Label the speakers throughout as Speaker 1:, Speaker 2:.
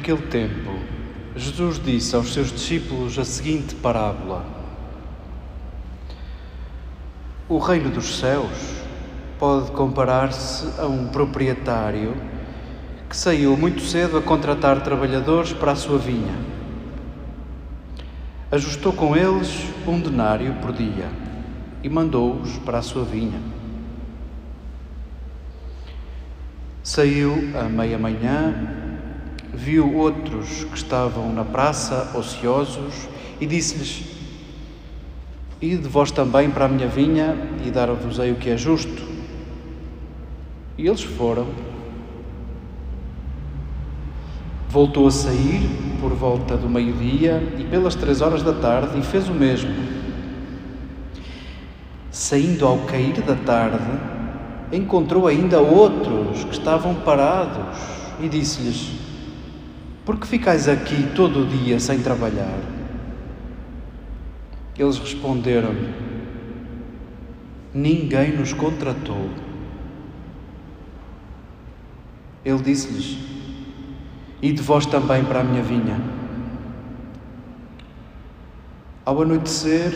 Speaker 1: Naquele tempo, Jesus disse aos seus discípulos a seguinte parábola: O reino dos céus pode comparar-se a um proprietário que saiu muito cedo a contratar trabalhadores para a sua vinha. Ajustou com eles um denário por dia e mandou-os para a sua vinha. Saiu à meia-manhã viu outros que estavam na praça ociosos e disse-lhes: Ide vós também para a minha vinha e dar-vos-ei o que é justo. E eles foram. Voltou a sair por volta do meio-dia e pelas três horas da tarde e fez o mesmo. Saindo ao cair da tarde, encontrou ainda outros que estavam parados e disse-lhes: por que ficais aqui todo o dia sem trabalhar? Eles responderam-lhe: Ninguém nos contratou. Ele disse-lhes: E de vós também para a minha vinha. Ao anoitecer,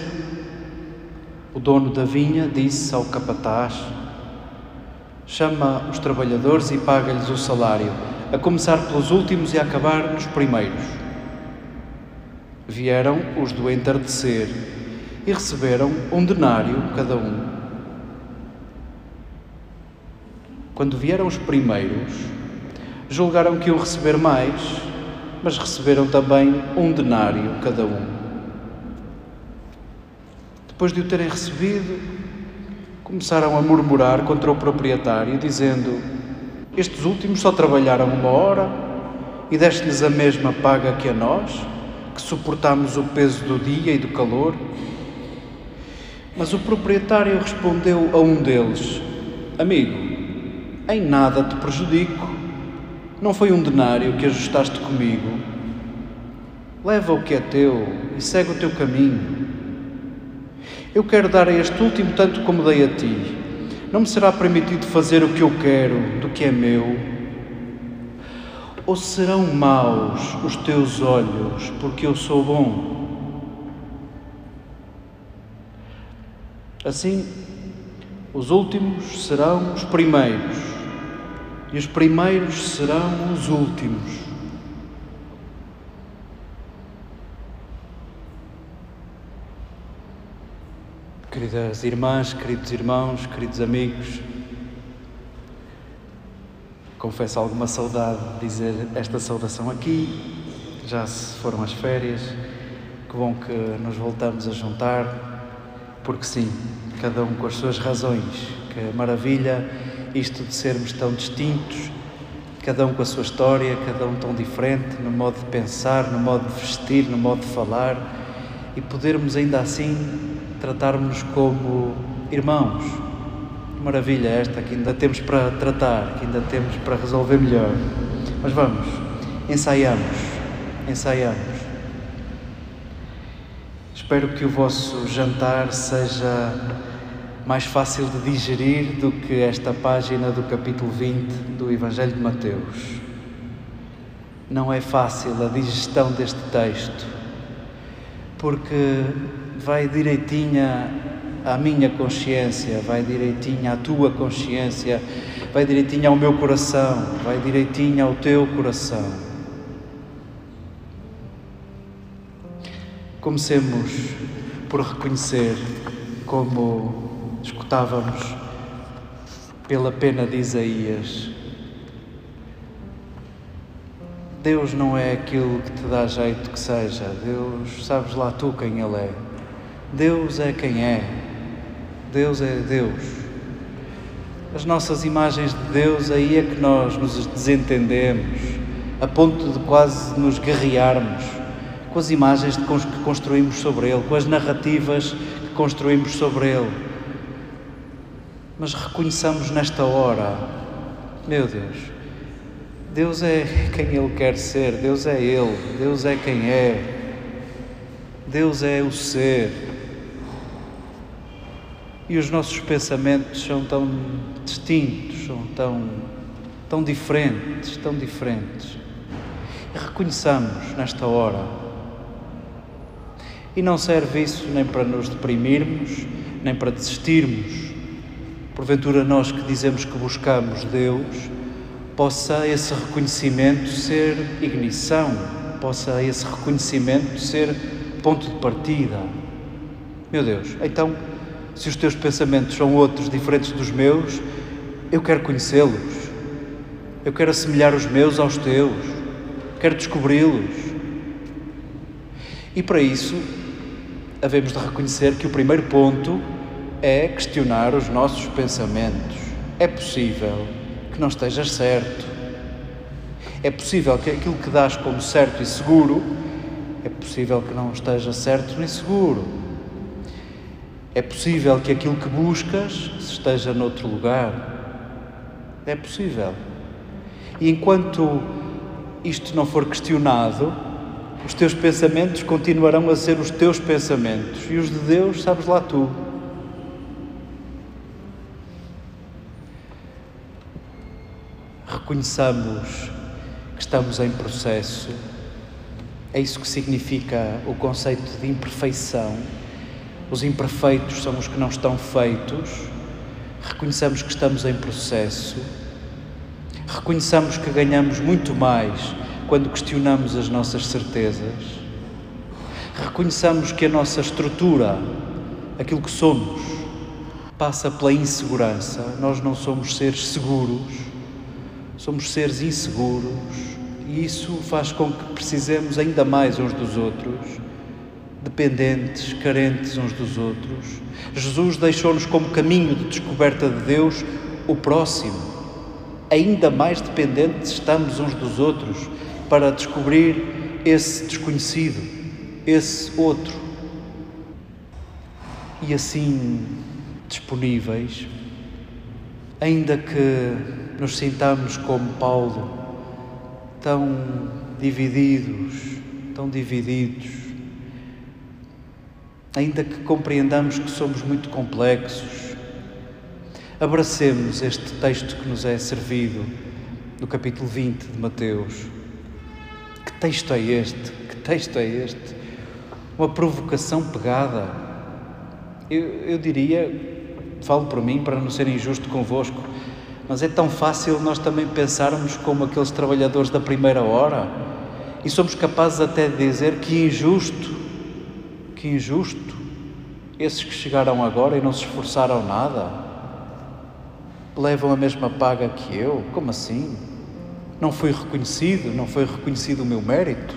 Speaker 1: o dono da vinha disse ao capataz: Chama os trabalhadores e paga-lhes o salário a começar pelos últimos e a acabar nos primeiros. Vieram os do entardecer e receberam um denário cada um. Quando vieram os primeiros, julgaram que iam receber mais, mas receberam também um denário cada um. Depois de o terem recebido, começaram a murmurar contra o proprietário, dizendo: estes últimos só trabalharam uma hora e deste-lhes a mesma paga que a nós, que suportamos o peso do dia e do calor. Mas o proprietário respondeu a um deles: Amigo, em nada te prejudico. Não foi um denário que ajustaste comigo. Leva o que é teu e segue o teu caminho. Eu quero dar a este último tanto como dei a ti não me será permitido fazer o que eu quero do que é meu? Ou serão maus os teus olhos porque eu sou bom? Assim, os últimos serão os primeiros, e os primeiros serão os últimos. Queridas irmãs, queridos irmãos, queridos amigos, confesso alguma saudade de dizer esta saudação aqui. Já se foram as férias, que bom que nos voltamos a juntar, porque sim, cada um com as suas razões, que maravilha isto de sermos tão distintos, cada um com a sua história, cada um tão diferente no modo de pensar, no modo de vestir, no modo de falar e podermos ainda assim tratarmos como irmãos. Maravilha esta que ainda temos para tratar, que ainda temos para resolver melhor. Mas vamos, ensaiamos, ensaiamos. Espero que o vosso jantar seja mais fácil de digerir do que esta página do capítulo 20 do Evangelho de Mateus. Não é fácil a digestão deste texto, porque vai direitinha à minha consciência, vai direitinha à tua consciência, vai direitinho ao meu coração, vai direitinho ao teu coração. Comecemos por reconhecer, como escutávamos pela pena de Isaías, Deus não é aquilo que te dá jeito que seja, Deus, sabes lá tu quem Ele é. Deus é quem é, Deus é Deus. As nossas imagens de Deus, aí é que nós nos desentendemos, a ponto de quase nos guerrearmos com as imagens que construímos sobre Ele, com as narrativas que construímos sobre Ele. Mas reconheçamos nesta hora, meu Deus, Deus é quem Ele quer ser, Deus é Ele, Deus é quem é, Deus é o ser. E os nossos pensamentos são tão distintos, são tão, tão diferentes, tão diferentes. E reconheçamos nesta hora e não serve isso nem para nos deprimirmos, nem para desistirmos. Porventura, nós que dizemos que buscamos Deus, possa esse reconhecimento ser ignição, possa esse reconhecimento ser ponto de partida. Meu Deus, então, se os teus pensamentos são outros, diferentes dos meus, eu quero conhecê-los, eu quero assemelhar os meus aos teus, quero descobri-los. E para isso, havemos de reconhecer que o primeiro ponto é questionar os nossos pensamentos. É possível que não estejas certo. É possível que aquilo que dás como certo e seguro, é possível que não esteja certo nem seguro. É possível que aquilo que buscas esteja noutro lugar. É possível. E enquanto isto não for questionado, os teus pensamentos continuarão a ser os teus pensamentos e os de Deus, sabes lá tu. Reconheçamos que estamos em processo. É isso que significa o conceito de imperfeição. Os imperfeitos são os que não estão feitos. Reconheçamos que estamos em processo. Reconheçamos que ganhamos muito mais quando questionamos as nossas certezas, reconheçamos que a nossa estrutura, aquilo que somos, passa pela insegurança. Nós não somos seres seguros, somos seres inseguros e isso faz com que precisemos ainda mais uns dos outros, dependentes, carentes uns dos outros. Jesus deixou-nos como caminho de descoberta de Deus o próximo. Ainda mais dependentes estamos uns dos outros para descobrir esse desconhecido, esse outro. E assim disponíveis, ainda que nos sintamos como Paulo, tão divididos, tão divididos, ainda que compreendamos que somos muito complexos, abracemos este texto que nos é servido no capítulo 20 de Mateus texto é este? Que texto é este? Uma provocação pegada. Eu, eu diria, falo por mim para não ser injusto convosco, mas é tão fácil nós também pensarmos como aqueles trabalhadores da primeira hora e somos capazes até de dizer que injusto, que injusto, esses que chegaram agora e não se esforçaram nada, levam a mesma paga que eu, como assim? Não foi reconhecido, não foi reconhecido o meu mérito.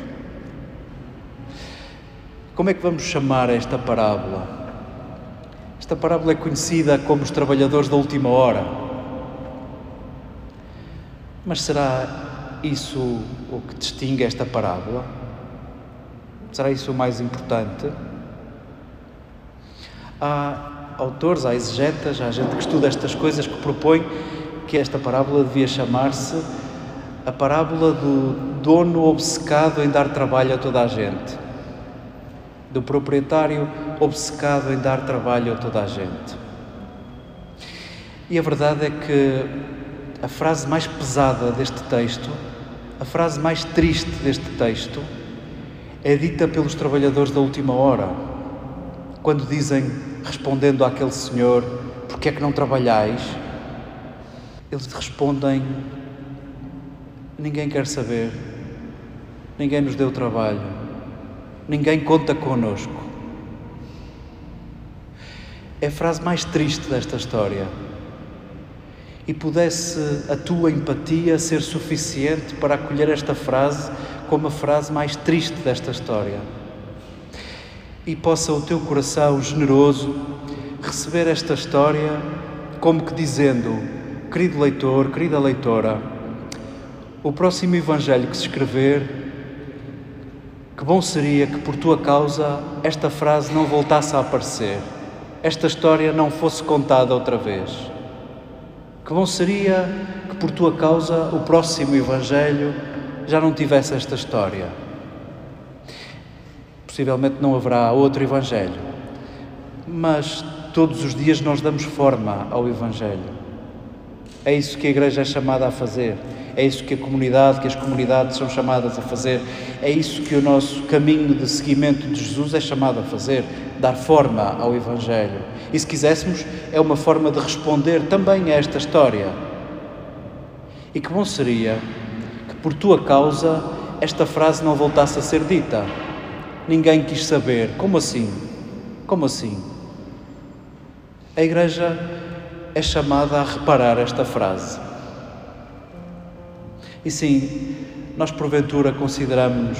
Speaker 1: Como é que vamos chamar esta parábola? Esta parábola é conhecida como os trabalhadores da última hora. Mas será isso o que distingue esta parábola? Será isso o mais importante? Há autores, há exegetas, há gente que estuda estas coisas que propõe que esta parábola devia chamar-se a parábola do dono obcecado em dar trabalho a toda a gente, do proprietário obcecado em dar trabalho a toda a gente. E a verdade é que a frase mais pesada deste texto, a frase mais triste deste texto, é dita pelos trabalhadores da última hora, quando dizem, respondendo àquele senhor, porque é que não trabalhais? Eles respondem, ninguém quer saber, ninguém nos deu trabalho, ninguém conta conosco. É a frase mais triste desta história. E pudesse a tua empatia ser suficiente para acolher esta frase como a frase mais triste desta história. E possa o teu coração generoso receber esta história como que dizendo: querido leitor, querida leitora, o próximo Evangelho que se escrever, que bom seria que por tua causa esta frase não voltasse a aparecer, esta história não fosse contada outra vez. Que bom seria que por tua causa o próximo Evangelho já não tivesse esta história. Possivelmente não haverá outro Evangelho, mas todos os dias nós damos forma ao Evangelho. É isso que a Igreja é chamada a fazer, é isso que a comunidade, que as comunidades são chamadas a fazer, é isso que o nosso caminho de seguimento de Jesus é chamado a fazer, dar forma ao Evangelho. E se quiséssemos, é uma forma de responder também a esta história. E que bom seria por tua causa, esta frase não voltasse a ser dita. Ninguém quis saber. Como assim? Como assim? A Igreja é chamada a reparar esta frase. E sim, nós porventura consideramos,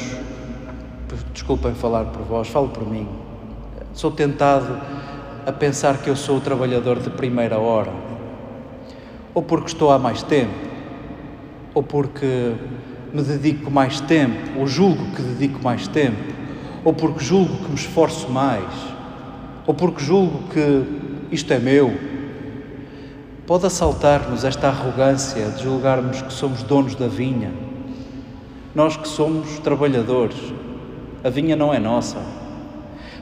Speaker 1: desculpem falar por vós, falo por mim, sou tentado a pensar que eu sou o trabalhador de primeira hora, ou porque estou há mais tempo, ou porque me dedico mais tempo, ou julgo que dedico mais tempo, ou porque julgo que me esforço mais, ou porque julgo que isto é meu. Pode assaltar-nos esta arrogância de julgarmos que somos donos da vinha. Nós que somos trabalhadores, a vinha não é nossa.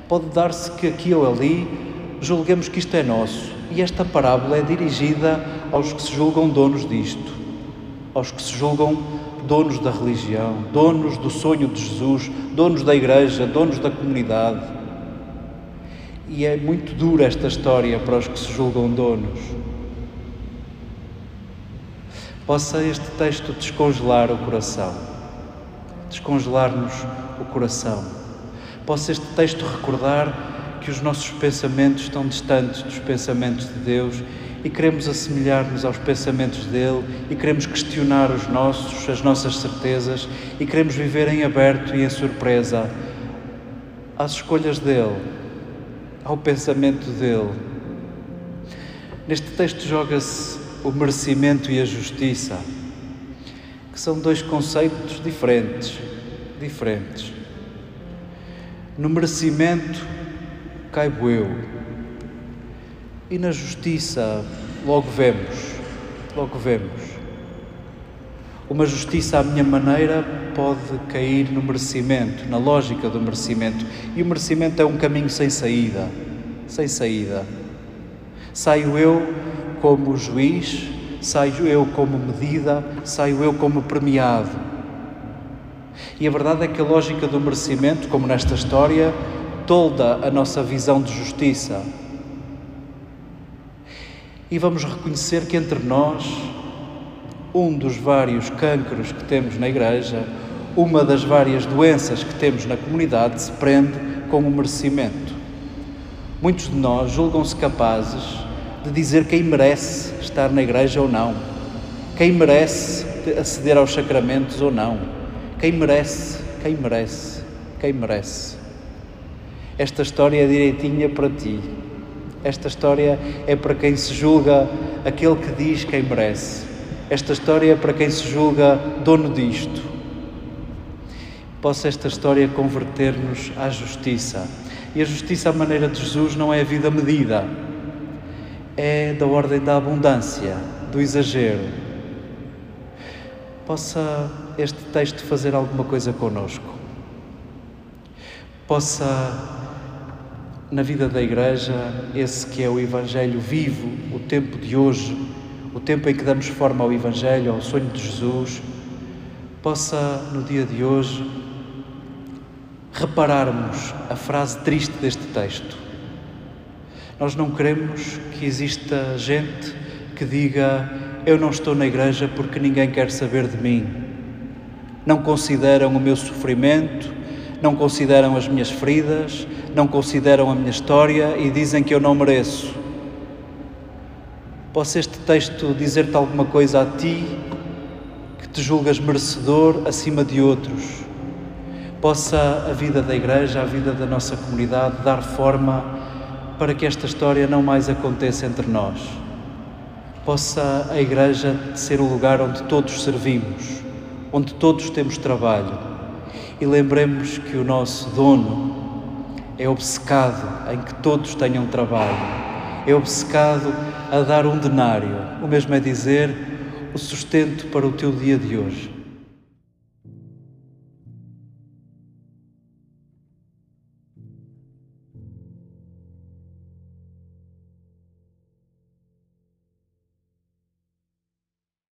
Speaker 1: Pode dar-se que aqui ou ali julguemos que isto é nosso, e esta parábola é dirigida aos que se julgam donos disto aos que se julgam donos da religião, donos do sonho de Jesus, donos da igreja, donos da comunidade. E é muito dura esta história para os que se julgam donos. Possa este texto descongelar o coração, descongelar-nos o coração. Possa este texto recordar que os nossos pensamentos estão distantes dos pensamentos de Deus e queremos assemelhar-nos aos pensamentos dele e queremos questionar os nossos, as nossas certezas e queremos viver em aberto e em surpresa às escolhas dele, ao pensamento dele. Neste texto joga-se o merecimento e a justiça, que são dois conceitos diferentes, diferentes. No merecimento caibo eu, e na justiça, logo vemos, logo vemos. Uma justiça à minha maneira pode cair no merecimento, na lógica do merecimento. E o merecimento é um caminho sem saída, sem saída. Saio eu como juiz, saio eu como medida, saio eu como premiado. E a verdade é que a lógica do merecimento, como nesta história, tolda a nossa visão de justiça e vamos reconhecer que entre nós, um dos vários cancros que temos na Igreja, uma das várias doenças que temos na comunidade, se prende com o merecimento. Muitos de nós julgam-se capazes de dizer quem merece estar na Igreja ou não, quem merece aceder aos sacramentos ou não, quem merece, quem merece, quem merece. Esta história é direitinha para ti Esta história é para quem se julga aquele que diz quem merece. Esta história é para quem se julga dono disto. Possa esta história converter-nos à justiça. E a justiça à maneira de Jesus não é a vida medida, é da ordem da abundância, do exagero. Possa este texto fazer alguma coisa conosco. Possa, na vida da Igreja, esse que é o Evangelho vivo, o tempo de hoje, o tempo em que damos forma ao Evangelho, ao sonho de Jesus, possa, no dia de hoje, repararmos a frase triste deste texto. Nós não queremos que exista gente que diga: Eu não estou na igreja porque ninguém quer saber de mim. Não consideram o meu sofrimento, não consideram as minhas feridas, não consideram a minha história e dizem que eu não mereço. Posso este texto dizer-te alguma coisa a ti que te julgas merecedor acima de outros? Possa a vida da Igreja, a vida da nossa comunidade dar forma para que esta história não mais aconteça entre nós. Possa a Igreja ser o lugar onde todos servimos, onde todos temos trabalho e lembremos que o nosso dono é obcecado em que todos tenham trabalho, é obcecado a dar um denário, o mesmo é dizer o sustento para o teu dia de hoje.